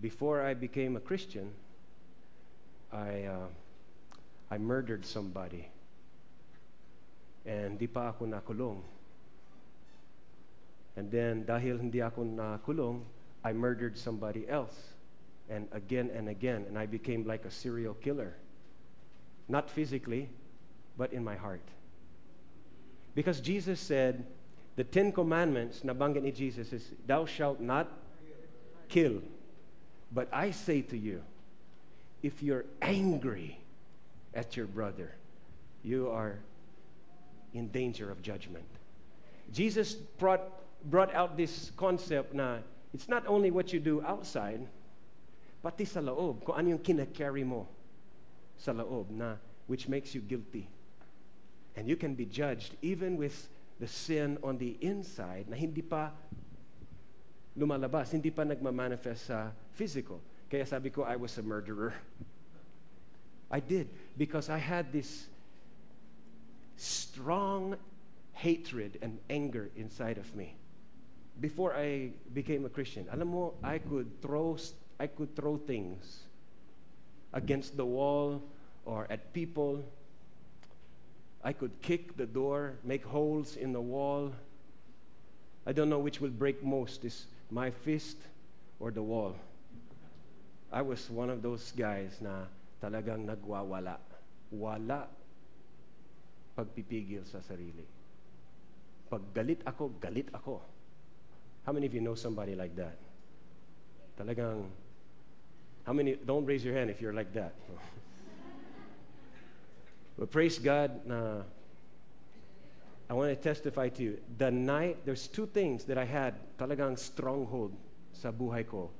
before I became a Christian, I, uh, I murdered somebody. And di pa ako nakulong. And then, dahil hindi ako nakulong, I murdered somebody else. And again and again. And I became like a serial killer. Not physically, but in my heart. Because Jesus said, the Ten Commandments, nabanggit ni Jesus, is, Thou shalt not kill. But I say to you, if you're angry at your brother, you are in danger of judgment. Jesus brought, brought out this concept na it's not only what you do outside, pati sa loob, kung ano yung kinakarry mo sa loob na which makes you guilty. And you can be judged even with the sin on the inside na hindi pa lumalabas, hindi pa nagmamanifest sa physical. Kaya sabi ko, I was a murderer. I did because I had this strong hatred and anger inside of me. Before I became a Christian, alam mo, I could throw, I could throw things against the wall or at people. I could kick the door, make holes in the wall. I don't know which will break most is my fist or the wall. I was one of those guys na talagang nagwawala. Wala pagpipigil sa sarili. Pag galit ako, galit ako. How many of you know somebody like that? Talagang, how many, don't raise your hand if you're like that. but praise God na I want to testify to you. The night, there's two things that I had talagang stronghold sa buhay ko.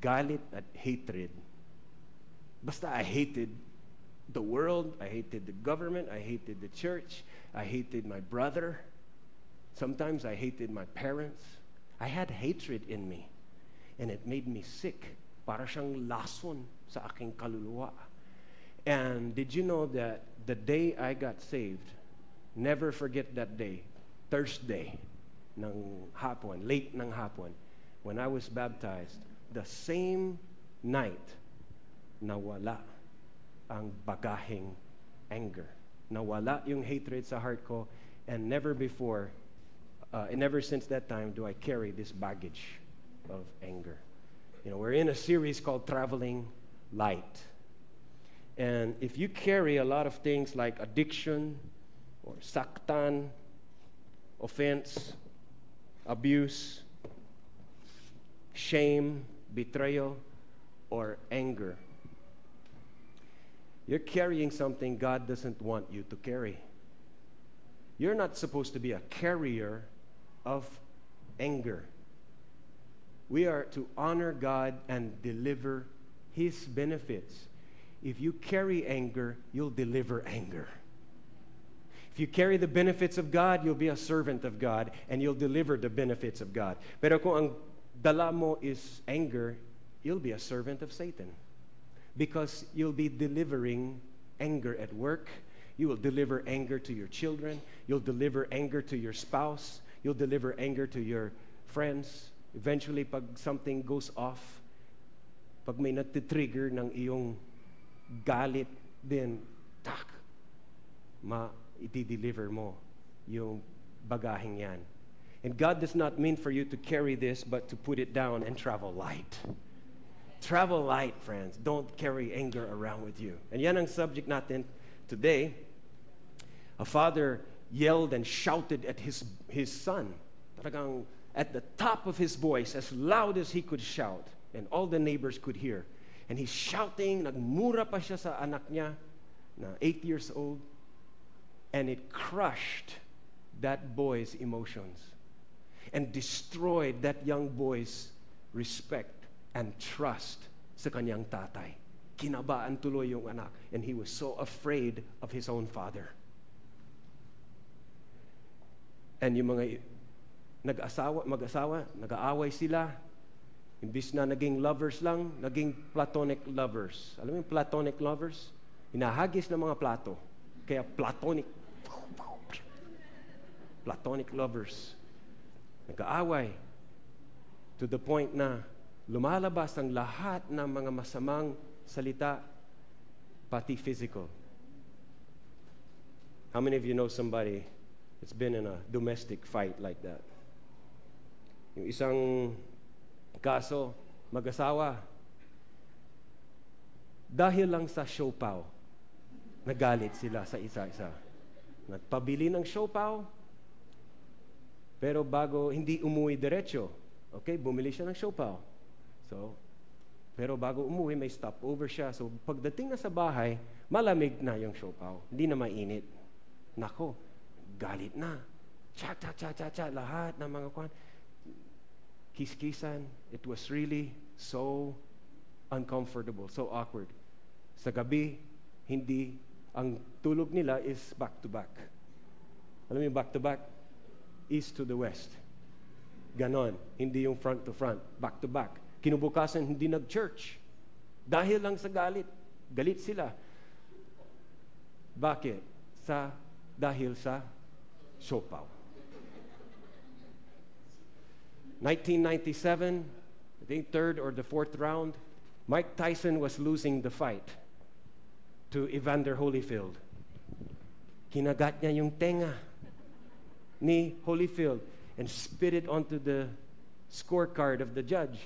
Galit at hatred. Basta I hated the world, I hated the government, I hated the church, I hated my brother. Sometimes I hated my parents. I had hatred in me. And it made me sick. Para siyang lason sa aking kaluluwa. And did you know that the day I got saved, never forget that day, Thursday ng hapon, late ng hapon, when I was baptized, the same night, nawala ang bagahing anger. Nawala yung hatred sa heart ko, and never before, uh, and never since that time do I carry this baggage of anger. You know, we're in a series called Traveling Light. And if you carry a lot of things like addiction or saktan, offense, abuse, shame, betrayal, or anger, you're carrying something God doesn't want you to carry. You're not supposed to be a carrier of anger. We are to honor God and deliver His benefits. If you carry anger, you'll deliver anger. If you carry the benefits of God, you'll be a servant of God and you'll deliver the benefits of God. Pero kung ang dala mo is anger, you'll be a servant of Satan. Because you'll be delivering anger at work, you will deliver anger to your children, you'll deliver anger to your spouse, you'll deliver anger to your friends. Eventually, pag something goes off, pag may natitrigger ng iyong galit, then, tak, ma, iti-deliver mo yung bagahing yan. And God does not mean for you to carry this, but to put it down and travel light. Travel light, friends. Don't carry anger around with you. And yan ang subject natin today. A father yelled and shouted at his, his son. Talagang at the top of his voice, as loud as he could shout. And all the neighbors could hear. And he's shouting, nagmura pa siya sa anak niya, na eight years old. And it crushed that boy's emotions and destroyed that young boy's respect and trust sa kanyang tatay. Kinabaan tuloy yung anak, and he was so afraid of his own father. And yung mga nag-asawa, mag-asawa, nag-aaway sila, imbis na naging lovers lang, naging platonic lovers. Alam mo yung platonic lovers? Hinahagis ng mga plato. Kaya platonic. Platonic lovers. Nag-aaway. To the point na lumalabas ang lahat ng mga masamang salita, pati physical. How many of you know somebody that's been in a domestic fight like that? Yung isang kaso, mag-asawa, dahil lang sa siopaw, nagalit sila sa isa-isa. Nagpabili ng siopaw, pero bago, hindi umuwi diretso. Okay, bumili siya ng siopaw. So, pero bago umuwi, may stopover siya. So, pagdating na sa bahay, malamig na yung siopaw. Hindi na mainit. Nako, galit na. Cha, cha, cha, cha, cha, lahat ng mga kwan. Kiskisan. It was really so uncomfortable, so awkward. Sa gabi, hindi, ang tulog nila is back to back. Alam mo yung back to back? East to the west. Ganon. Hindi yung front to front. Back to back. Kinubukasan, hindi nag-church. Dahil lang sa galit. Galit sila. Bakit? Sa dahil sa siopaw. 1997, I think third or the fourth round, Mike Tyson was losing the fight to Evander Holyfield. Kinagat niya yung tenga ni Holyfield and spit it onto the scorecard of the judge.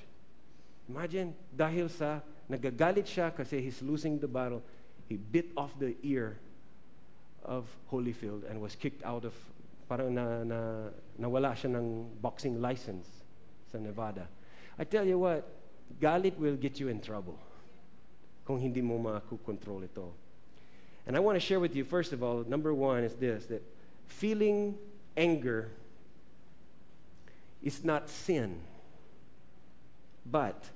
Imagine, dahil sa nagagalit siya kasi he's losing the battle, he bit off the ear of Holyfield and was kicked out of, parang na, na, nawala siya ng boxing license sa Nevada. I tell you what, galit will get you in trouble kung hindi mo makukontrol ito. And I want to share with you, first of all, number one is this, that feeling anger is not sin, but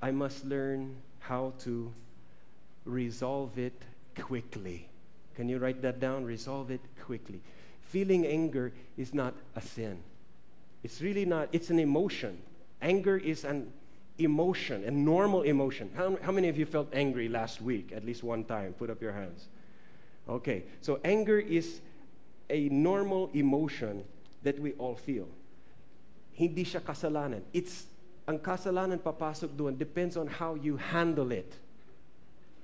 I must learn how to resolve it quickly. Can you write that down? Resolve it quickly. Feeling anger is not a sin. It's really not, it's an emotion. Anger is an emotion, a normal emotion. How, how many of you felt angry last week, at least one time? Put up your hands. Okay, so anger is a normal emotion that we all feel. Hindi siya kasalanan. It's, ang kasalanan papasok doon depends on how you handle it.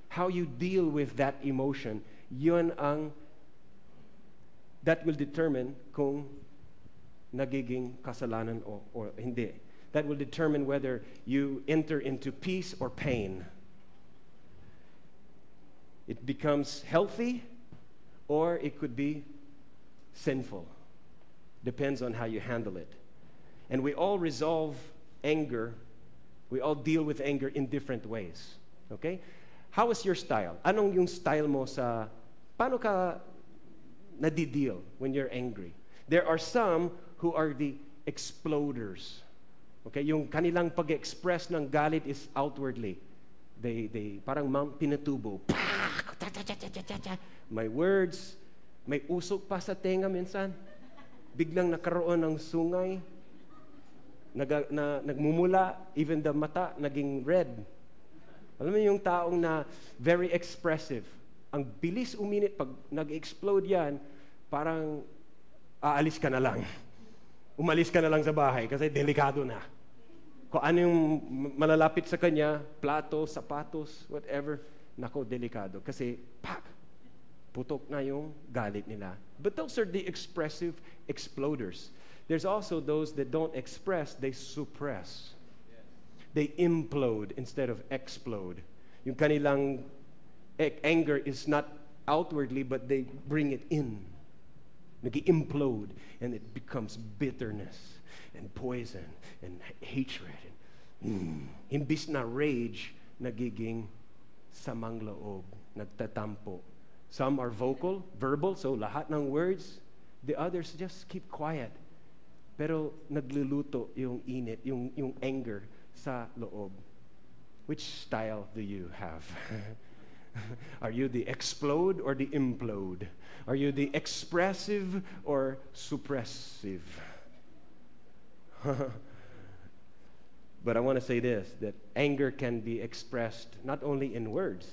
How you deal with that emotion. Yun ang, that will determine kung nagiging kasalanan o, or hindi. That will determine whether you enter into peace or pain. It becomes healthy or it could be sinful. Depends on how you handle it. And we all resolve anger, we all deal with anger in different ways. Okay? How is your style? Anong yung style mo sa, paano ka nadideal when you're angry? There are some who are the exploders. Okay, yung kanilang pag-express ng galit is outwardly. They, they, parang Mount Pinatubo. May words, may usok pa sa tenga minsan. Biglang nakaroon ng sungay. Nag, na, nagmumula, even the mata, naging red. Alam mo yung taong na very expressive. Ang bilis uminit, pag nag-explode yan, parang aalis ka na lang. Umalis ka na lang sa bahay kasi delikado na. Kung ano yung malalapit sa kanya, plato, sapatos, whatever, nako, delikado. Kasi, pak, putok na yung galit nila. But those are the expressive exploders. There's also those that don't express, they suppress. They implode instead of explode. Yung kanilang anger is not outwardly, but they bring it in. Nag-implode, and it becomes bitterness and poison and hatred. And, mm, imbis na rage, nagiging samang loob, nagtatampo. Some are vocal, verbal, so lahat ng words. The others just keep quiet. Pero nagluluto yung init, yung, yung anger sa loob. Which style do you have? Are you the explode or the implode? Are you the expressive or suppressive? but I want to say this that anger can be expressed not only in words,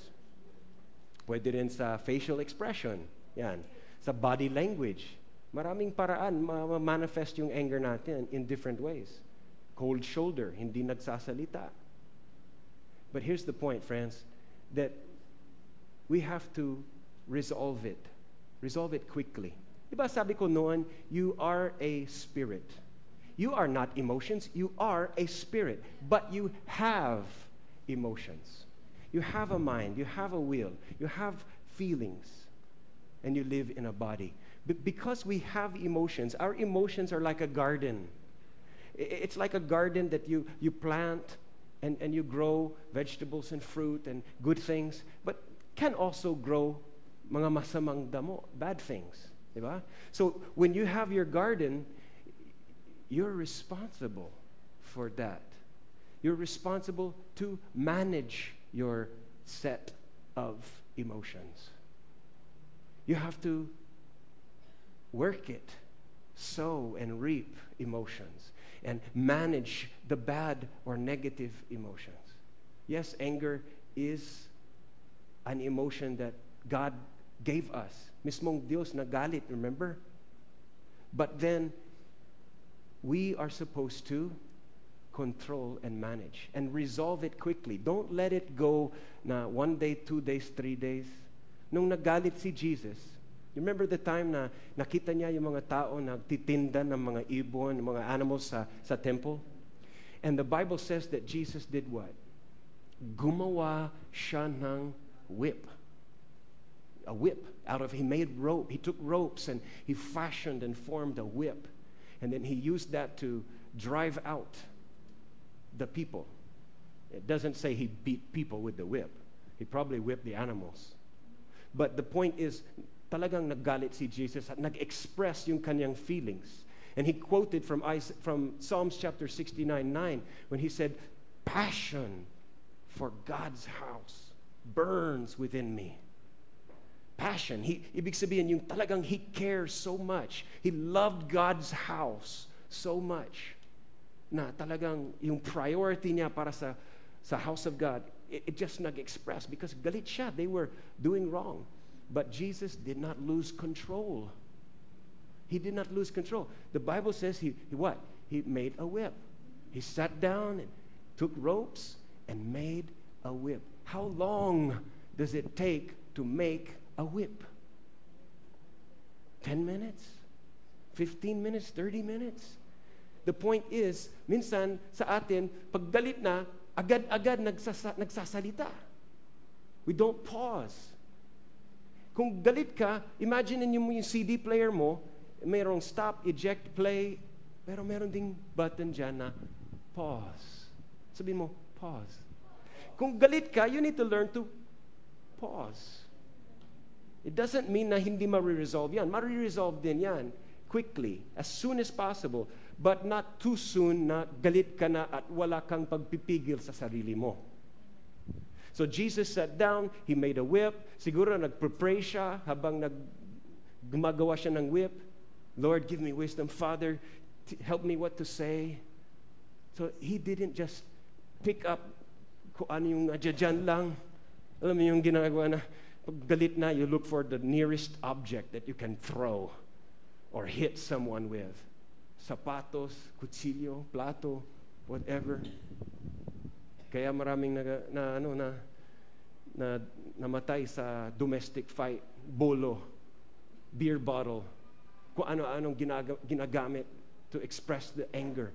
pwede rin sa facial expression, yan, sa body language. Maraming paraan ma-manifest yung anger natin in different ways. cold shoulder, hindi nagsasalita. But here's the point, friends, that we have to resolve it. Resolve it quickly. Diba sabi ko noon, you are a spirit. You are not emotions, you are a spirit, but you have emotions. You have a mind, you have a will, you have feelings, and you live in a body. But because we have emotions, our emotions are like a garden. It's like a garden that you, you plant and, and you grow vegetables and fruit and good things, but can also grow mga masamang damo, bad things. Diba? So when you have your garden, you're responsible for that. You're responsible to manage your set of emotions. You have to work it, sow and reap emotions, and manage the bad or negative emotions. Yes, anger is an emotion that God gave us. Mismong Dios nagalit, remember? But then, we are supposed to control and manage and resolve it quickly. Don't let it go na one day, two days, three days. Nung nagalit si Jesus, you remember the time na nakita niya yung mga tao nagtitinda ng mga ibon, mga animals sa, sa temple? And the Bible says that Jesus did what? Gumawa siya ng whip. A whip out of, he made rope. He took ropes and he fashioned and formed a whip. And then he used that to drive out the people. It doesn't say he beat people with the whip. He probably whipped the animals. But the point is, talagang naggalit si Jesus at nag-express yung kanyang feelings. And he quoted from, from Psalms chapter 69, 9, when he said, Passion for God's house burns within me. Passion. He, ibig sabihin, yung talagang he cares so much. He loved God's house so much na talagang yung priority niya para sa, sa house of God, it, it just nag-express because galit siya. They were doing wrong. But Jesus did not lose control. He did not lose control. The Bible says he, he what? He made a whip. He sat down and took ropes and made a whip. How long does it take to make a whip? 10 minutes? 15 minutes? 30 minutes? The point is, minsan sa atin, pag galit na, agad-agad nagsasa- nagsasalita. We don't pause. Kung galit ka, imagine niyo mo yung CD player mo, mayroong stop, eject, play, pero meron ding button dyan na pause. Sabihin mo, pause. Kung galit ka, you need to learn to pause. It doesn't mean na hindi ma-resolve yan. Ma-resolve din yan quickly, as soon as possible, but not too soon na galit ka na at wala kang pagpipigil sa sarili mo. So Jesus sat down, he made a whip. Siguro nagpre-pray siya habang nag gumagawa siya ng whip. Lord, give me wisdom. Father, help me what to say. So he didn't just pick up kung ano yung adyan lang. Alam mo yung ginagawa na pag galit na, you look for the nearest object that you can throw or hit someone with. Sapatos, kutsilyo, plato, whatever. Kaya maraming na, na ano na na namatay sa domestic fight, bolo, beer bottle, kung ano-anong ginaga, ginagamit to express the anger.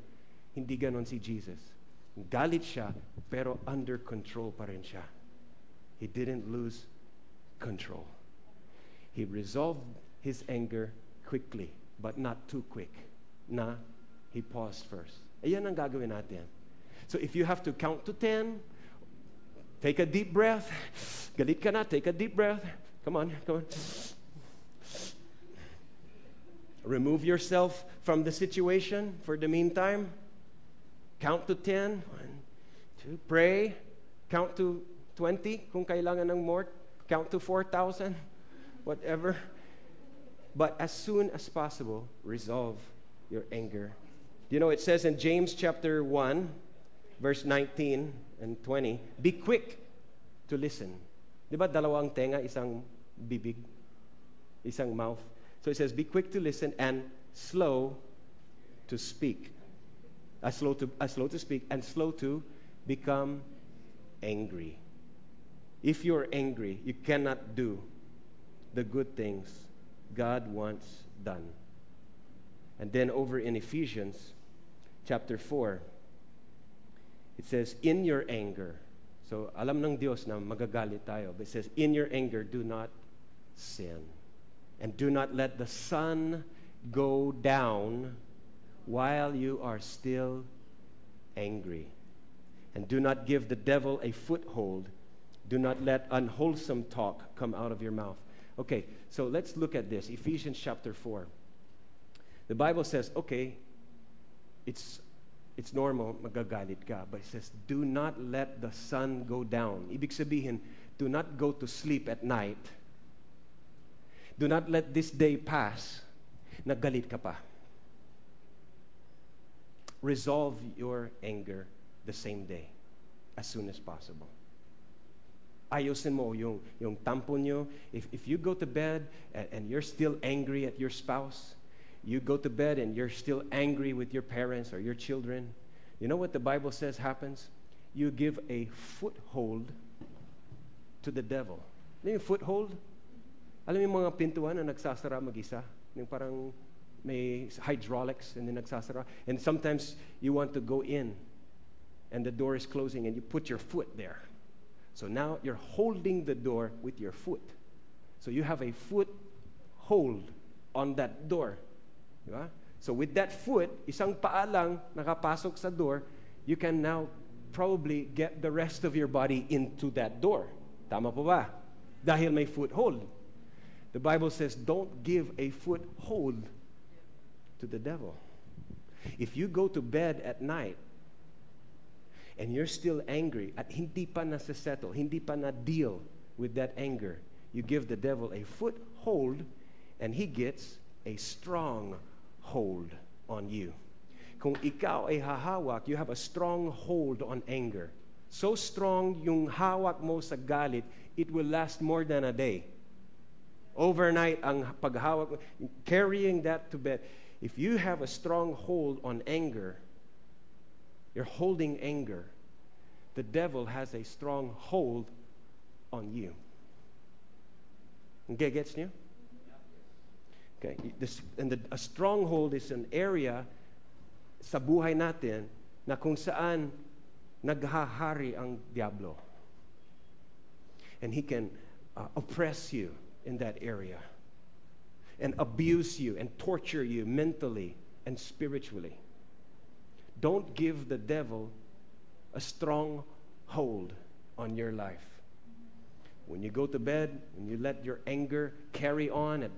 Hindi ganon si Jesus. Galit siya, pero under control pa rin siya. He didn't lose control. He resolved his anger quickly, but not too quick. Na, he paused first. Ayan ang gagawin natin. So if you have to count to 10, take a deep breath. Galit ka na, take a deep breath. Come on, come on. Remove yourself from the situation for the meantime. Count to 10. One, two. Pray. Count to 20 kung kailangan ng more. Count to 4,000. Whatever. But as soon as possible, resolve your anger. You know, it says in James chapter 1, verse 19 and 20, be quick to listen. Di ba dalawang tenga, isang bibig, isang mouth? So it says, be quick to listen and slow to speak. Slow, to, slow to speak, and slow to become angry. If you're angry, you cannot do the good things God wants done. And then over in Ephesians chapter 4, it says, In your anger. So alam ng Diyos na magagalit tayo. But it says, In your anger, do not sin. And do not let the sun go down while you are still angry. And do not give the devil a foothold. Do not let unwholesome talk come out of your mouth. Okay, so let's look at this Ephesians chapter 4. The Bible says, okay, it's, it's normal, magagalit ka. But it says, do not let the sun go down. Ibig sabihin, do not go to sleep at night. Do not let this day pass. Nagalit ka pa. Resolve your anger the same day, as soon as possible. Ayusin mo yung, yung tampo nyo. If, if you go to bed and, and you're still angry at your spouse, you go to bed and you're still angry with your parents or your children, you know what the Bible says happens? You give a foothold to the devil. Ano yung foothold? Alam mo yung mga pintuan na nagsasara mag-isa? Yung parang may hydraulics and then nagsasara. And sometimes you want to go in and the door is closing and you put your foot there. So now you're holding the door with your foot. So you have a foot hold on that door. Diba? So with that foot, isang paa lang nakapasok sa door, you can now probably get the rest of your body into that door. Tama po ba? Dahil may foothold. The Bible says, don't give a foothold to the devil. If you go to bed at night and you're still angry at hindi pa nasa-settle, hindi pa na-deal with that anger, you give the devil a foothold and he gets a strong hold on you. Kung ikaw ay hahawak, you have a strong hold on anger. So strong yung hawak mo sa galit, it will last more than a day. Overnight, ang paghawak, carrying that to bed. If you have a strong hold on anger, you're holding anger, the devil has a strong hold on you. Okay, gets you? Okay, this, and the, a stronghold is an area sa buhay natin na kung saan naghahari ang diablo. And he can uh, oppress you in that area and abuse you and torture you mentally and spiritually. Don't give the devil a strong hold on your life. When you go to bed, when you let your anger carry on at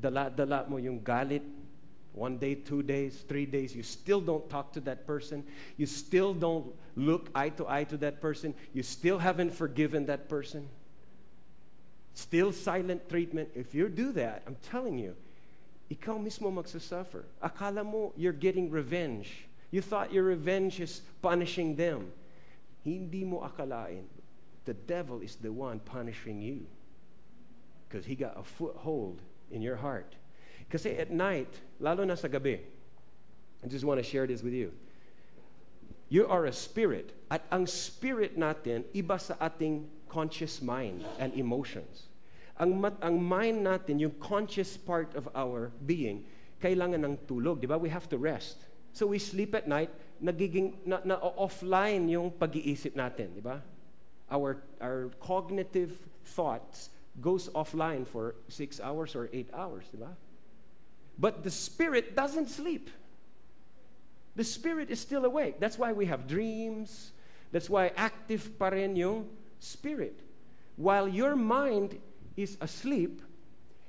dala-dala mo yung galit, one day, two days, three days, you still don't talk to that person. You still don't look eye to eye to that person. You still haven't forgiven that person. Still silent treatment. If you do that, I'm telling you, ikaw mismo magsasuffer. Akala mo you're getting revenge. You thought your revenge is punishing them. Hindi mo akalain. The devil is the one punishing you. Because he got a foothold in your heart. Kasi at night, lalo na sa gabi, I just want to share this with you. You are a spirit. At ang spirit natin, iba sa ating conscious mind and emotions. Ang, mat, ang mind natin, yung conscious part of our being, kailangan ng tulog. Di ba? We have to rest. So we sleep at night, nagiging, na, na offline yung pag-iisip natin. Di ba? Our, our cognitive thoughts goes offline for six hours or eight hours, di ba? But the spirit doesn't sleep. The spirit is still awake. That's why we have dreams. That's why active pa rin yung spirit. While your mind is asleep,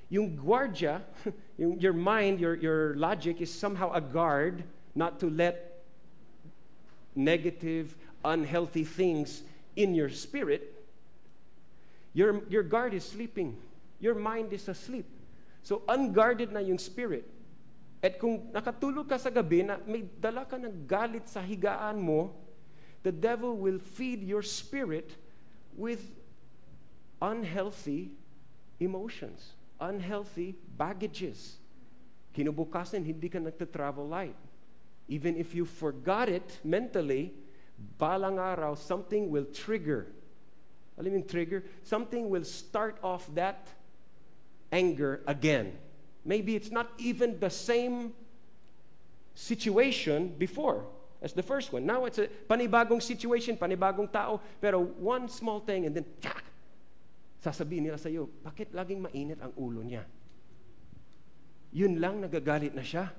yung guardia, yung, your mind, your, your logic is somehow a guard not to let negative, unhealthy things in your spirit your, your guard is sleeping. Your mind is asleep. So, unguarded na yung spirit. At kung nakatulog ka sa gabi na may dala ka ng galit sa higaan mo, the devil will feed your spirit with unhealthy emotions, unhealthy baggages. Kinubukasan, hindi ka nagta-travel light. Even if you forgot it mentally, balang araw, something will trigger. Alam yung trigger? Something will start off that anger again. Maybe it's not even the same situation before as the first one. Now it's a panibagong situation, panibagong tao, pero one small thing and then, tsak, sasabihin nila sa iyo, bakit laging mainit ang ulo niya? Yun lang, nagagalit na siya.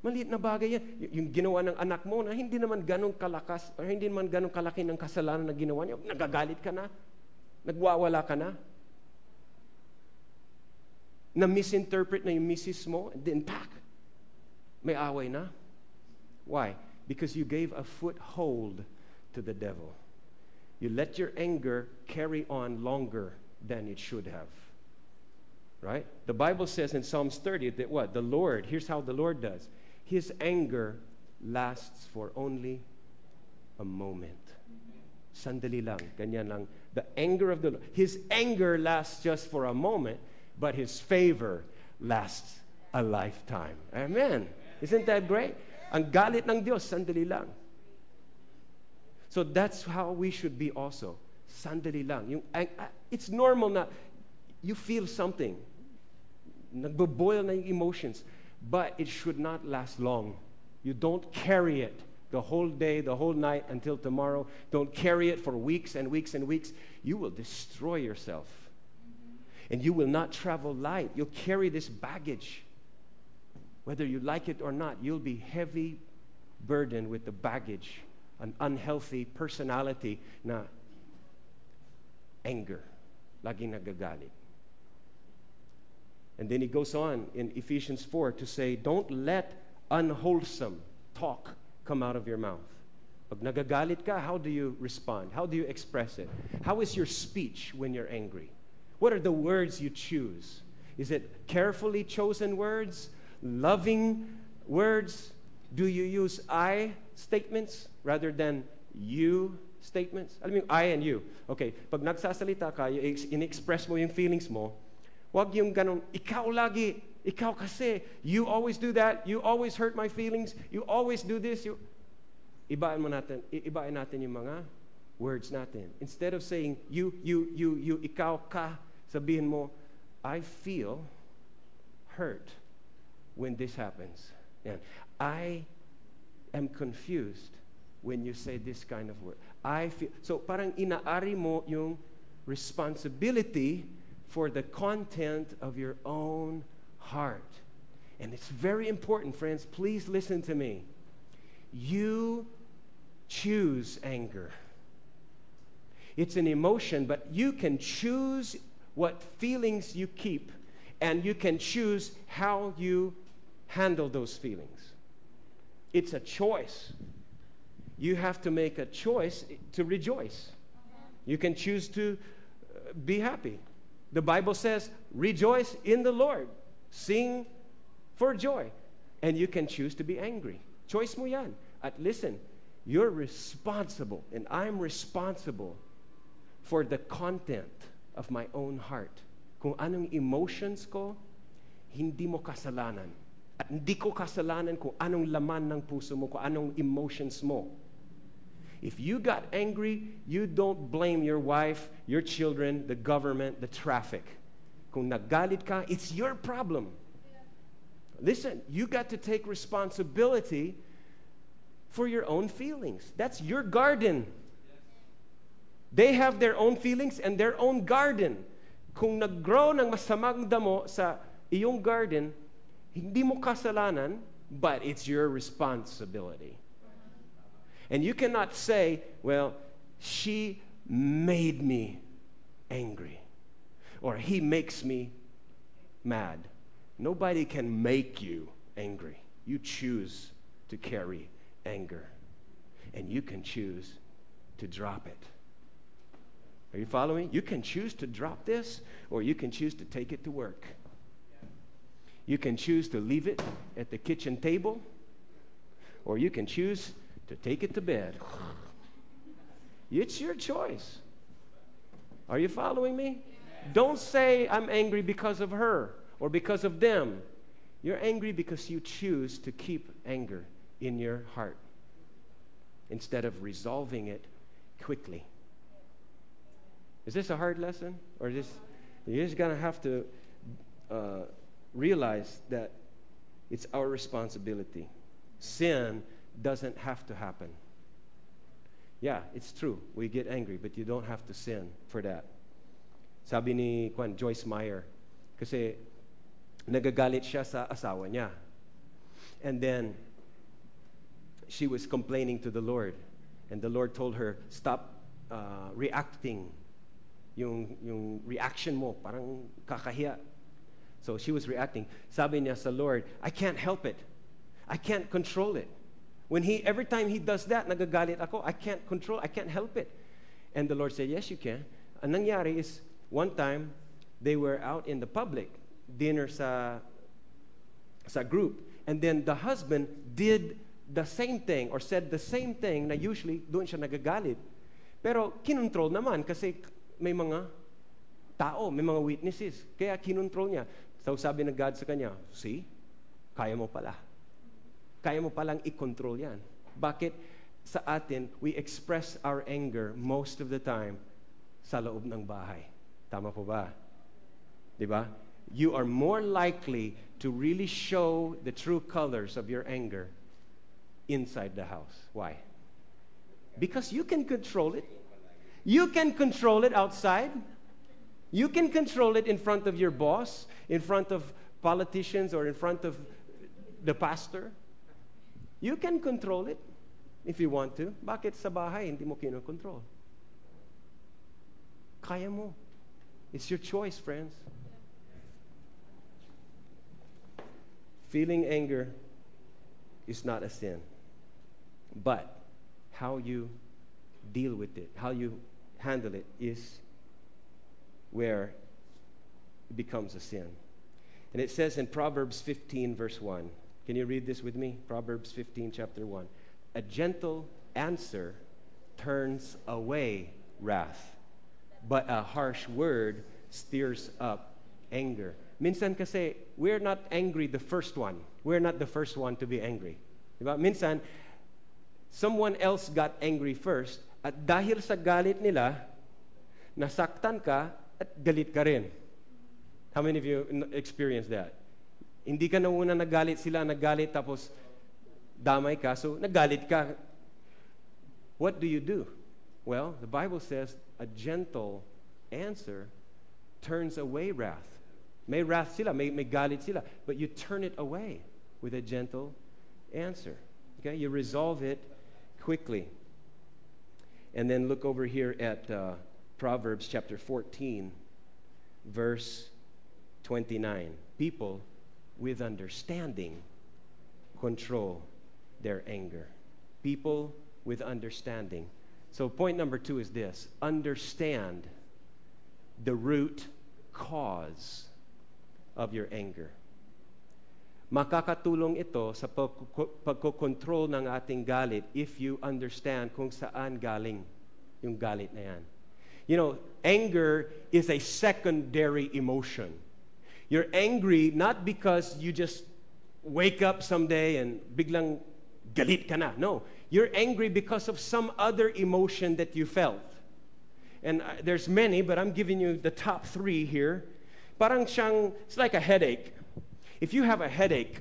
Maliit na bagay yan. Y- yung ginawa ng anak mo na hindi naman ganong kalakas or hindi naman ganong kalaki ng kasalanan na ginawa niya, nagagalit ka na. Nagwawala ka na. Na misinterpret na yung misis mo, and then pack. May away na. Why? Because you gave a foothold to the devil. You let your anger carry on longer than it should have. Right? The Bible says in Psalms 30 that what? The Lord, here's how the Lord does. His anger lasts for only a moment. Sandali lang, ganyan lang. The anger of the Lord. His anger lasts just for a moment, but his favor lasts a lifetime. Amen. Isn't that great? Ang galit ng Diyos, sandali lang. So that's how we should be also. Sandali lang. Yung, ah, it's normal na you feel something. Nagbo-boil na yung emotions. But it should not last long. You don't carry it the whole day, the whole night until tomorrow. Don't carry it for weeks and weeks and weeks. You will destroy yourself. And you will not travel light. You'll carry this baggage. Whether you like it or not, you'll be heavy burdened with the baggage, an unhealthy personality na anger, laging nagagalit. And then he goes on in Ephesians 4 to say, Don't let unwholesome talk come out of your mouth. Pag nagagalit ka, how do you respond? How do you express it? How is your speech when you're angry? What are the words you choose? Is it carefully chosen words? Loving words? Do you use I statements rather than you statements? Mo yung I and you. Okay, pag nagsasalita ka, in-express mo yung feelings mo, wag yung ganun, ikaw lagi, ikaw kasi, you always do that, you always hurt my feelings, you always do this, you... Ibain mo natin, i- ibain natin yung mga words natin. Instead of saying, you, you, you, you, ikaw ka, sabihin mo, I feel hurt when this happens. Yan. I am confused when you say this kind of word. I feel, so parang inaari mo yung responsibility for the content of your own heart. And it's very important, friends. Please listen to me. You choose anger. It's an emotion, but you can choose what feelings you keep, and you can choose how you handle those feelings. It's a choice. You have to make a choice to rejoice. You can choose to uh, be happy. The Bible says, rejoice in the Lord, sing for joy. And you can choose to be angry. Choice mo yan. At listen, you're responsible, and I'm responsible for the content of my own heart. Kung anong emotions ko, hindi mo kasalanan. At hindi ko kasalanan kung anong laman ng puso mo, kung anong emotions mo. If you got angry, you don't blame your wife, your children, the government, the traffic. Kung naggalit ka, it's your problem. Listen, you got to take responsibility for your own feelings. That's your garden. They have their own feelings and their own garden. Kung nag-grow ng masamang damo sa iyong garden, hindi mo kasalanan, but it's your responsibility. And you cannot say, well, she made me angry, or he makes me mad. Nobody can make you angry. You choose to carry anger, and you can choose to drop it. Are you following? You can choose to drop this, or you can choose to take it to work. You can choose to leave it at the kitchen table, or you can choose to take it to bed. It's your choice. Are you following me? Don't say, I'm angry because of her or because of them. You're angry because you choose to keep anger. in your heart instead of resolving it quickly. Is this a hard lesson? Or just, you're just going to have to uh, realize that it's our responsibility. Sin doesn't have to happen. Yeah, it's true. We get angry, but you don't have to sin for that. Sabi ni Kwan, Joyce Meyer, kasi nagagalit siya sa asawa niya. And then, she was complaining to the Lord. And the Lord told her, stop uh, reacting. Yung, yung reaction mo, parang kakahiya. So she was reacting. Sabi niya sa Lord, I can't help it. I can't control it. When he, every time he does that, nagagalit ako, I can't control, I can't help it. And the Lord said, yes, you can. Ang nangyari is, one time, they were out in the public, dinner sa, sa group. And then the husband did the same thing or said the same thing na usually doon siya nagagalit. Pero kinontrol naman kasi may mga tao, may mga witnesses. Kaya kinontrol niya. So sabi ng God sa kanya, see, kaya mo pala. Kaya mo palang i-control yan. Bakit sa atin, we express our anger most of the time sa loob ng bahay. Tama po ba? Di ba? You are more likely to really show the true colors of your anger inside the house. Why? Because you can control it. You can control it outside. You can control it in front of your boss, in front of politicians, or in front of the pastor. You can control it if you want to. Bakit sa bahay hindi mo kinokontrol? Kaya mo. It's your choice, friends. Feeling anger is not a sin. But how you deal with it, how you handle it, is where it becomes a sin. And it says in Proverbs 15, verse 1. Can you read this with me? Proverbs 15, chapter 1. A gentle answer turns away wrath, but a harsh word stirs up anger. Minsan kasi, we're not angry the first one. We're not the first one to be angry. Diba? Minsan, someone else got angry first, at dahil sa galit nila, nasaktan ka at galit ka rin. How many of you experienced that? Hindi ka na una nagalit sila, nagalit tapos damay ka, so nagalit ka. What do you do? Well, the Bible says a gentle answer turns away wrath. May wrath sila, may, may galit sila, but you turn it away with a gentle answer. Okay? You resolve it quickly. And then look over here at uh, Proverbs chapter 14, verse 29. People with understanding control their anger. People with understanding. So, point number two is this understand the root cause of your anger. Makakatulong ito sa pagkokontrol ng ating galit if you understand kung saan galing yung galit na yan. You know, anger is a secondary emotion. You're angry not because you just wake up someday and biglang galit ka na. No, you're angry because of some other emotion that you felt. And uh, there's many, but I'm giving you the top three here. Parang siyang, it's like a headache. If you have a headache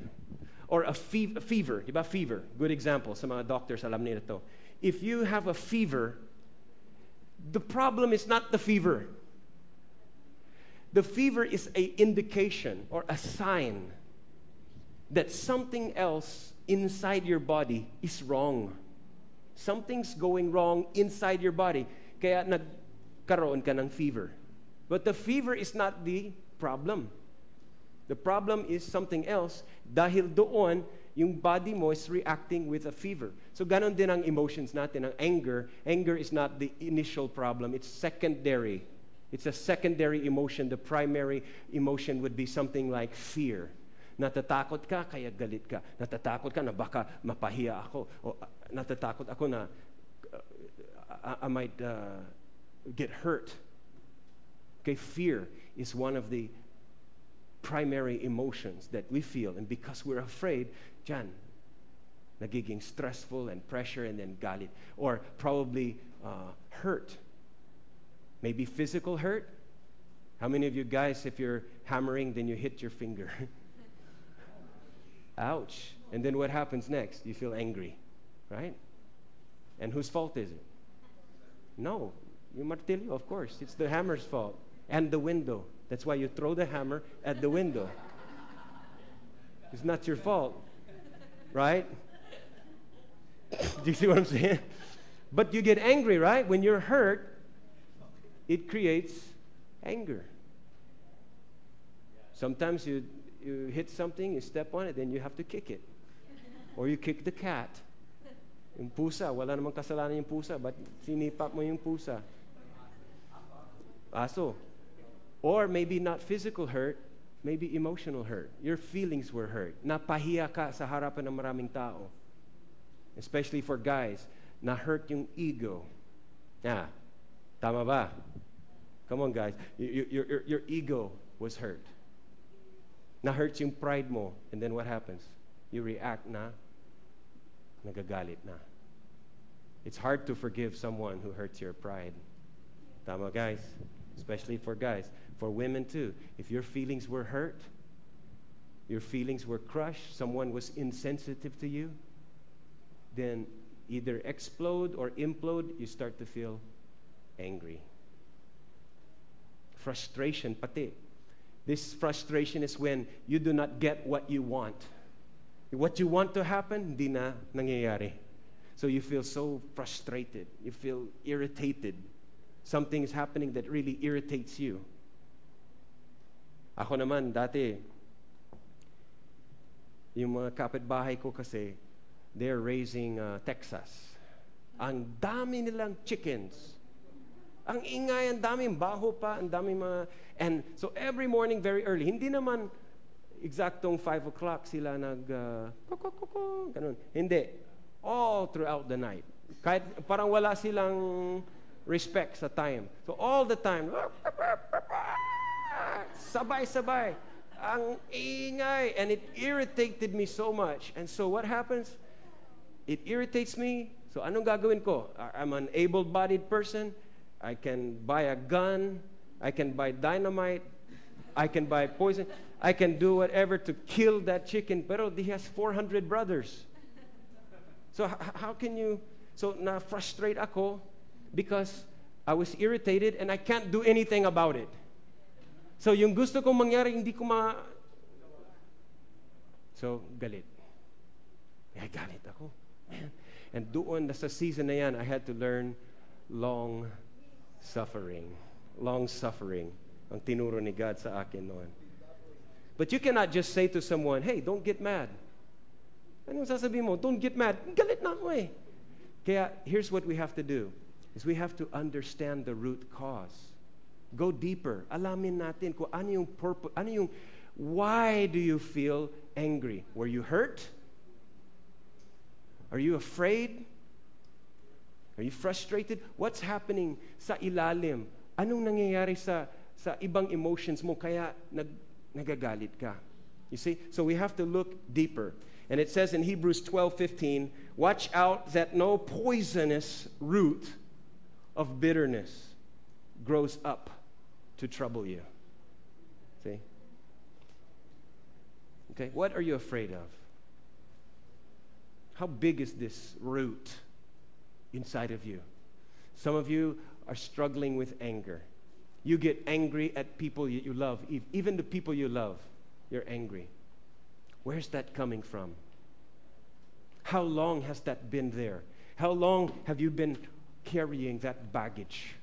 or a, fe- a fever, fever? Good example, sa mga doctors alam nila to. If you have a fever, the problem is not the fever. The fever is a indication or a sign that something else inside your body is wrong. Something's going wrong inside your body. Kaya nagkaroon ka ng fever. But the fever is not the problem. The problem is something else dahil doon yung body mo is reacting with a fever. So ganon din ang emotions natin, ang anger. Anger is not the initial problem, it's secondary. It's a secondary emotion. The primary emotion would be something like fear. Natatakot ka, kaya galit ka. Natatakot ka na baka mapahiya ako. O uh, natatakot ako na uh, I, I might uh, get hurt. Okay, fear is one of the primary emotions that we feel. And because we're afraid, Jan, nagiging stressful and pressure and then galit. Or probably uh, hurt. Maybe physical hurt. How many of you guys, if you're hammering, then you hit your finger? Ouch. And then what happens next? You feel angry, right? And whose fault is it? No, you martillo, of course. It's the hammer's fault. And the window. That's why you throw the hammer at the window. It's not your fault, right? Do you see what I'm saying? But you get angry, right? When you're hurt, it creates anger. Sometimes you, you hit something, you step on it, then you have to kick it. Or you kick the cat. Yung pusa, wala namang kasalanan yung pusa, but sinipap mo yung pusa. Aso. Or maybe not physical hurt, maybe emotional hurt. Your feelings were hurt. Napahiya ka sa harapan ng maraming tao. Especially for guys, na-hurt yung ego. Yeah. Tama ba? Come on, guys. Your, your, your, your ego was hurt. Na-hurt yung pride mo. And then what happens? You react na, nagagalit na. It's hard to forgive someone who hurts your pride. Tama, guys? Especially for guys. For women, too. If your feelings were hurt, your feelings were crushed, someone was insensitive to you, then either explode or implode, you start to feel angry. Frustration, pati. This frustration is when you do not get what you want. What you want to happen, hindi na nangyayari. So you feel so frustrated. You feel irritated. Something is happening that really irritates you. Ako naman, dati, yung mga kapitbahay ko kasi, they're raising uh, Texas. Ang dami nilang chickens. Ang ingay, ang daming baho pa, ang daming mga... And so every morning, very early, hindi naman exactong 5 o'clock sila nag... Uh, ganun. Hindi. All throughout the night. Kahit parang wala silang respect sa time. So all the time, sabay-sabay. Ang ingay. And it irritated me so much. And so what happens? It irritates me. So anong gagawin ko? I'm an able-bodied person. I can buy a gun. I can buy dynamite. I can buy poison. I can do whatever to kill that chicken. Pero he has 400 brothers. So how can you... So na-frustrate ako because I was irritated and I can't do anything about it. So yung gusto kong mangyari, hindi ko ma... So, galit. Ay, galit ako. And doon, sa season na yan, I had to learn long suffering. Long suffering. Ang tinuro ni God sa akin noon. But you cannot just say to someone, hey, don't get mad. Anong sasabihin mo? Don't get mad. Galit na ako eh. Kaya, here's what we have to do. Is we have to understand the root cause. Go deeper. Alamin natin kung ano yung purpose, ano yung, why do you feel angry? Were you hurt? Are you afraid? Are you frustrated? What's happening sa ilalim? Anong nangyayari sa, sa ibang emotions mo kaya nag, nagagalit ka? You see? So we have to look deeper. And it says in Hebrews 12:15, watch out that no poisonous root of bitterness grows up to trouble you. See? Okay, what are you afraid of? How big is this root inside of you? Some of you are struggling with anger. You get angry at people you love, even the people you love, you're angry. Where's that coming from? How long has that been there? How long have you been carrying that baggage?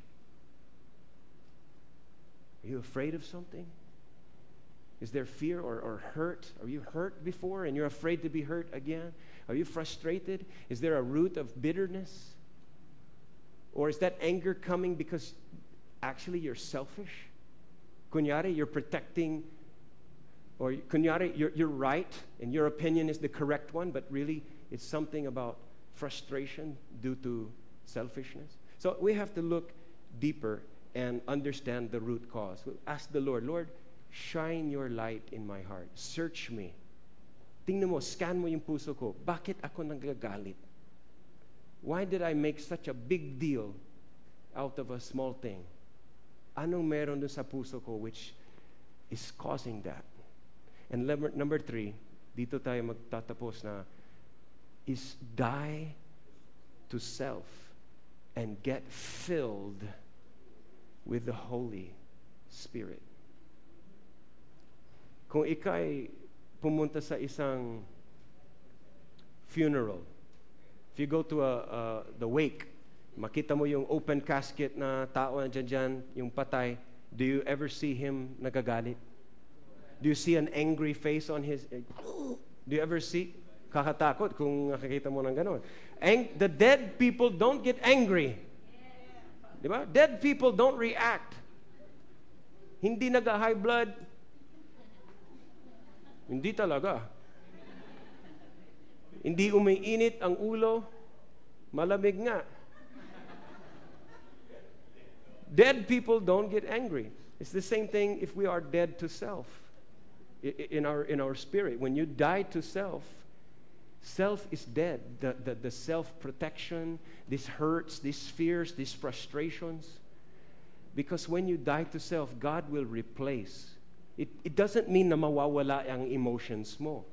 Are you afraid of something? Is there fear or, or hurt? Are you hurt before and you're afraid to be hurt again? Are you frustrated? Is there a root of bitterness? Or is that anger coming because actually you're selfish? Kunyari, you're protecting, or kunyari, you're, you're right and your opinion is the correct one, but really it's something about frustration due to selfishness. So we have to look deeper and understand the root cause. Ask the Lord, Lord, shine your light in my heart. Search me. tingnan mo, scan mo yung puso ko. Bakit ako nagagalit? Why did I make such a big deal out of a small thing? Anong meron dun sa puso ko which is causing that? And number, number three, dito tayo magtatapos na, is die to self and get filled with the Holy Spirit. Kung ikay pumunta sa isang funeral, if you go to a, a, the wake, makita mo yung open casket na tao na dyan, dyan, yung patay, do you ever see him nagagalit? Do you see an angry face on his... Eh, do you ever see? Kakatakot kung nakikita mo ng ganon. Ang, the dead people don't get angry. Di ba? Dead people don't react. Hindi nag-high blood. Hindi talaga. Hindi umiinit ang ulo. Malamig nga. Dead people don't get angry. It's the same thing if we are dead to self in our, in our spirit. When you die to self, self is dead. The, the, the self protection, these hurts, these fears, these frustrations. Because when you die to self, God will replace. It, it doesn't mean na mawawala ang emotions mo.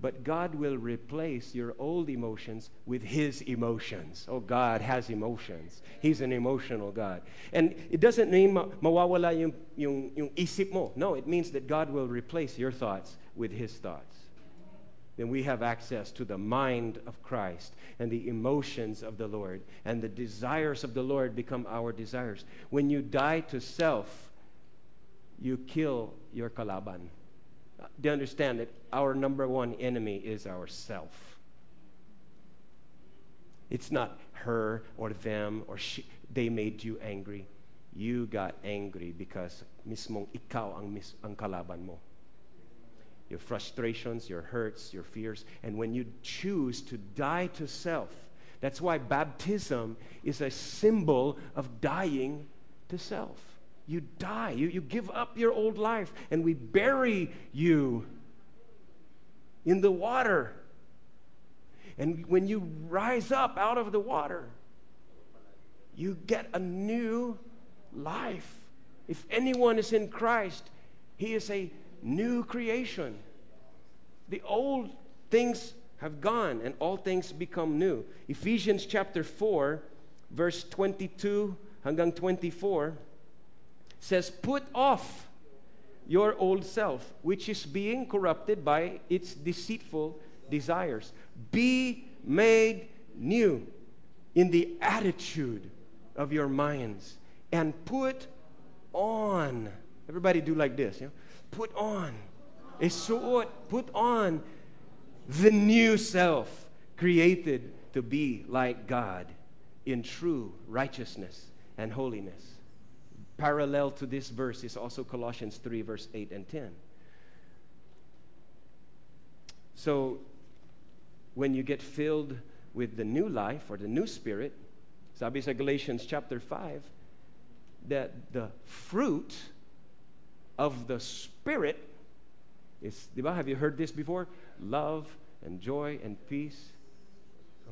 But God will replace your old emotions with His emotions. Oh, God has emotions. He's an emotional God. And it doesn't mean ma- mawawala yung, yung, yung isip mo. No, it means that God will replace your thoughts with His thoughts. Then we have access to the mind of Christ and the emotions of the Lord. And the desires of the Lord become our desires. When you die to self, you kill your kalaban uh, Do you understand that our number one enemy is ourself. It's not her or them or she, they made you angry. You got angry because mismong ikaw ang, mis, ang kalaban mo. Your frustrations, your hurts, your fears. And when you choose to die to self, that's why baptism is a symbol of dying to self. You die. You, you give up your old life, and we bury you in the water. And when you rise up out of the water, you get a new life. If anyone is in Christ, he is a new creation. The old things have gone and all things become new. Ephesians chapter 4, verse 22 hanggang 24 says, Put off your old self, which is being corrupted by its deceitful desires. Be made new in the attitude of your minds and put on. Everybody do like this, you know? Put on. a Isuot, put on the new self created to be like God in true righteousness and holiness parallel to this verse is also Colossians 3, verse 8 and 10. So, when you get filled with the new life or the new spirit, sabi sa Galatians chapter 5, that the fruit of the spirit is, have you heard this before? Love and joy and peace,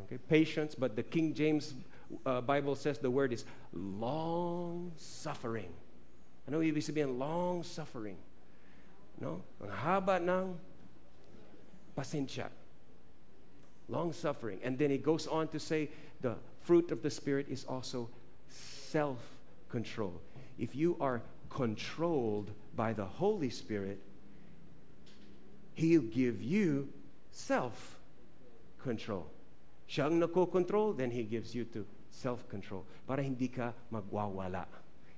okay, patience, but the King James uh, Bible says the word is long suffering. Ano ibig sabihin long suffering? No? Ang haba ng pasensya. Long suffering. And then he goes on to say the fruit of the Spirit is also self control. If you are controlled by the Holy Spirit, He'll give you self control. Siyang nako-control, then He gives you to self-control para hindi ka magwawala.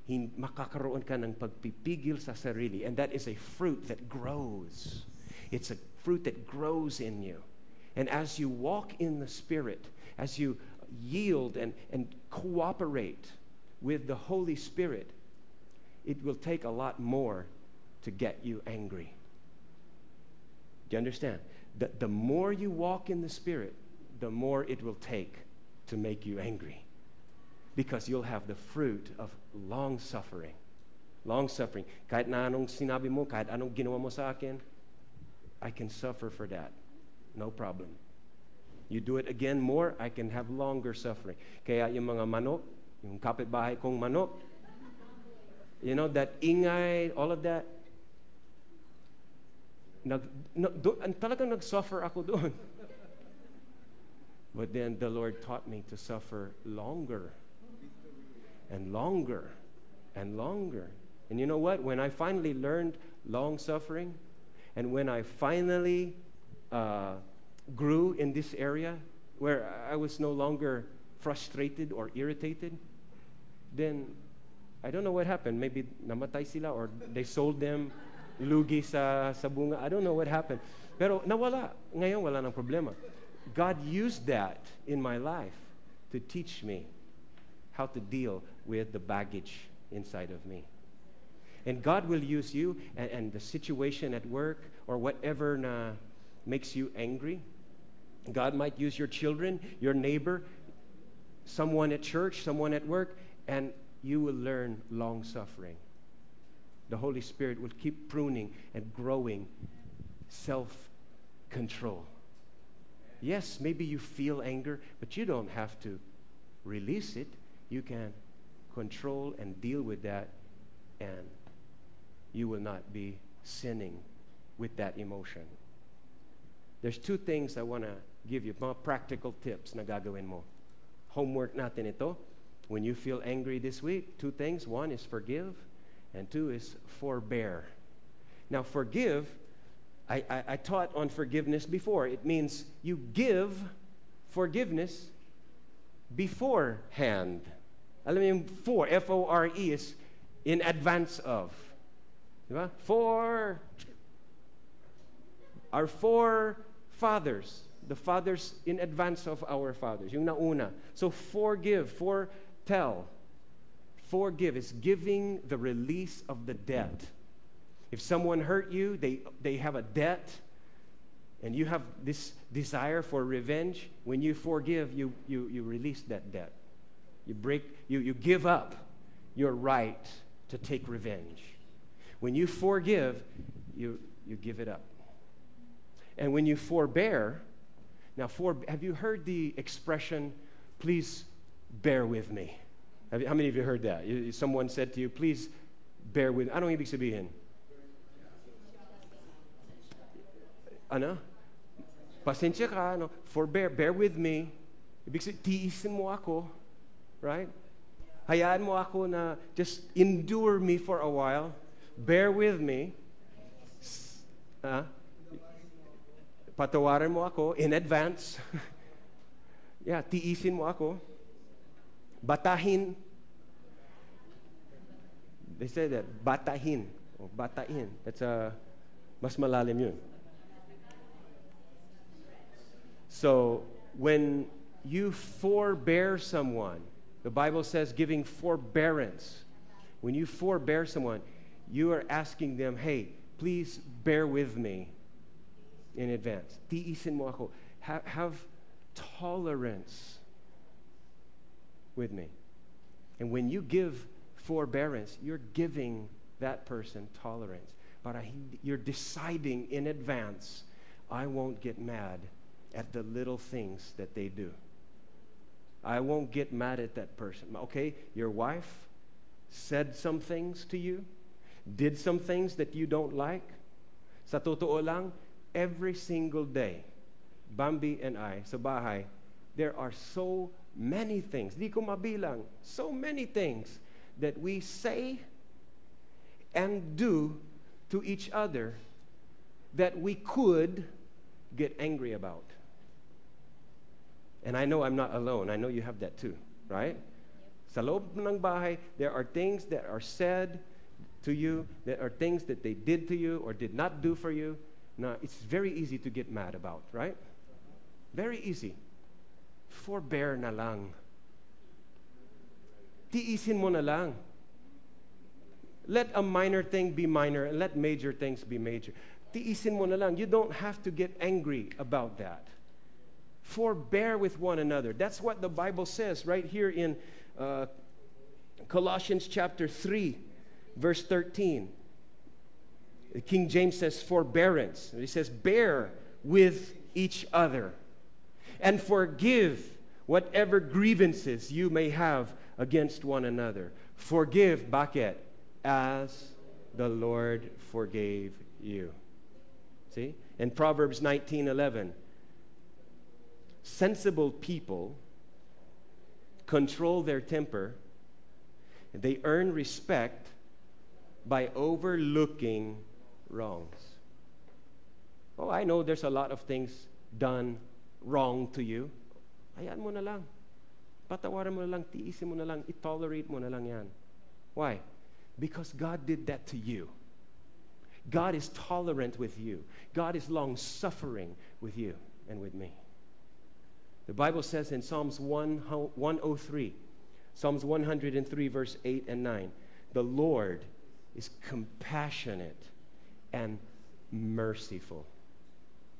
Hin- makakaroon ka ng pagpipigil sa sarili. And that is a fruit that grows. It's a fruit that grows in you. And as you walk in the Spirit, as you yield and, and cooperate with the Holy Spirit, it will take a lot more to get you angry. Do you understand? That the more you walk in the Spirit, the more it will take to make you angry because you'll have the fruit of long suffering. Long suffering. Kahit na anong sinabi mo, kahit anong ginawa mo sa akin, I can suffer for that. No problem. You do it again more, I can have longer suffering. Kaya yung mga manok, yung kapitbahay kong manok, you know, that ingay, all of that, nag, no, do, talagang nag-suffer ako doon. But then the Lord taught me to suffer longer and longer and longer. And you know what? When I finally learned long suffering, and when I finally uh, grew in this area where I was no longer frustrated or irritated, then I don't know what happened. Maybe namatay sila or they sold them lugi sa, sa bunga. I don't know what happened. Pero nawala. Ngayon wala ng problema. God used that in my life to teach me how to deal with the baggage inside of me. And God will use you and, and the situation at work or whatever na makes you angry. God might use your children, your neighbor, someone at church, someone at work, and you will learn long suffering. The Holy Spirit will keep pruning and growing self control. Yes, maybe you feel anger, but you don't have to release it. You can control and deal with that, and you will not be sinning with that emotion. There's two things I want to give you, mga practical tips na gagawin mo. Homework natin ito. When you feel angry this week, two things. One is forgive, and two is forbear. Now, forgive I, I, I taught on forgiveness before. It means you give forgiveness beforehand. Alam mo yung for, F-O-R-E is in advance of. For our fore fathers, the fathers in advance of our fathers, yung nauna. So forgive, foretell. Forgive is giving the release of the debt. If someone hurt you, they, they have a debt, and you have this desire for revenge, when you forgive, you, you, you release that debt. You break, you, you give up your right to take revenge. When you forgive, you, you give it up. And when you forbear, now for, have you heard the expression, please bear with me? How many of you heard that? Someone said to you, please bear with me. Anong ibig sabihin? ano? Pasensya ka, ano? Forbear, bear with me. Ibig sabihin, tiisin mo ako, right? Hayaan mo ako na just endure me for a while. Bear with me. Ah? Patawarin mo ako in advance. yeah, tiisin mo ako. Batahin. They say that, batahin. Oh, or batain. That's a, mas malalim yun. So when you forbear someone, the Bible says giving forbearance. When you forbear someone, you are asking them, hey, please bear with me in advance. Tiisin mo ako. Have tolerance with me. And when you give forbearance, you're giving that person tolerance. But you're deciding in advance, I won't get mad at the little things that they do. I won't get mad at that person. Okay, your wife said some things to you, did some things that you don't like. Sa totoo lang, every single day, Bambi and I, sa bahay, there are so many things, di ko mabilang, so many things that we say and do to each other that we could get angry about. And I know I'm not alone. I know you have that too, right? Sa loob ng bahay, there are things that are said to you, there are things that they did to you or did not do for you. Now, it's very easy to get mad about, right? Very easy. Forbear na lang. Tiisin mo na lang. Let a minor thing be minor and let major things be major. Tiisin mo na lang. You don't have to get angry about that forbear with one another. That's what the Bible says right here in uh, Colossians chapter 3, verse 13. King James says forbearance. He says, bear with each other and forgive whatever grievances you may have against one another. Forgive, bakit? As the Lord forgave you. See? In Proverbs 19:11, sensible people control their temper. They earn respect by overlooking wrongs. Oh, I know there's a lot of things done wrong to you. Ayan mo na lang. Patawaran mo na lang, tiisin mo na lang, i-tolerate mo na lang yan. Why? Because God did that to you. God is tolerant with you. God is long suffering with you and with me. The Bible says in Psalms 1, 103, Psalms 103, verse 8 and 9, the Lord is compassionate and merciful.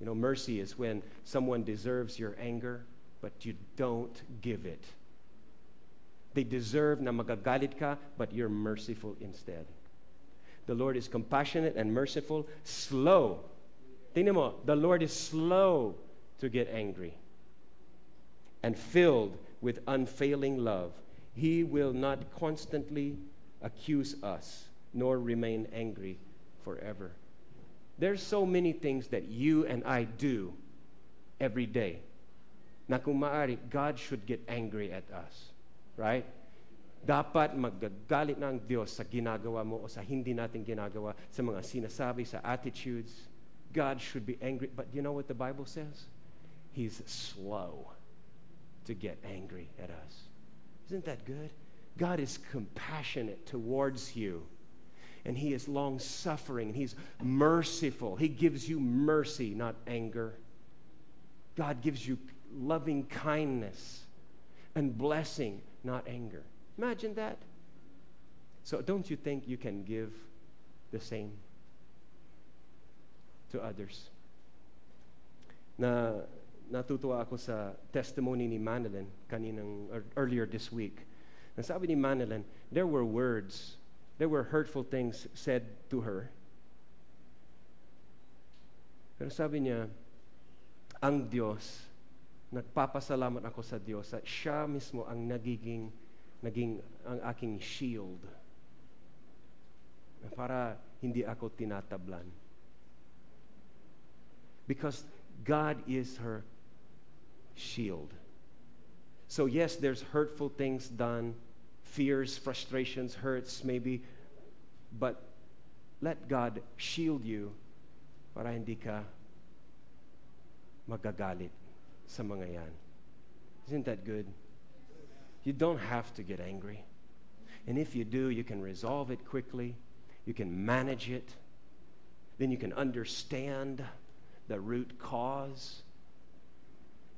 You know, mercy is when someone deserves your anger, but you don't give it. They deserve na magagalit ka, but you're merciful instead. The Lord is compassionate and merciful, slow. Tingnan mo, the Lord is slow to get angry and filled with unfailing love. He will not constantly accuse us nor remain angry forever. There's so many things that you and I do every day. Na kung maari, God should get angry at us. Right? Dapat magagalit ang Diyos sa ginagawa mo o sa hindi natin ginagawa, sa mga sinasabi, sa attitudes. God should be angry. But you know what the Bible says? He's slow to get angry at us. Isn't that good? God is compassionate towards you. And He is long suffering. And He's merciful. He gives you mercy, not anger. God gives you loving kindness and blessing, not anger. Imagine that. So, don't you think you can give the same to others? Na natutuwa ako sa testimony ni Manilyn kaninang er, earlier this week. Nasabi ni Manilyn, there were words, there were hurtful things said to her. Pero sabi niya, ang Diyos, nagpapasalamat ako sa Diyos sa siya mismo ang nagiging naging ang aking shield para hindi ako tinatablan. Because God is her shield. So, yes, there's hurtful things done, fears, frustrations, hurts, maybe, but let God shield you para hindi ka magagalit sa mga yan. Isn't that good? You don't have to get angry. And if you do, you can resolve it quickly, you can manage it, then you can understand the root cause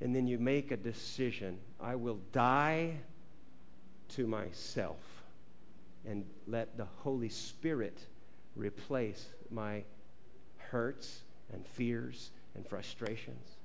and then you make a decision I will die to myself and let the Holy Spirit replace my hurts and fears and frustrations.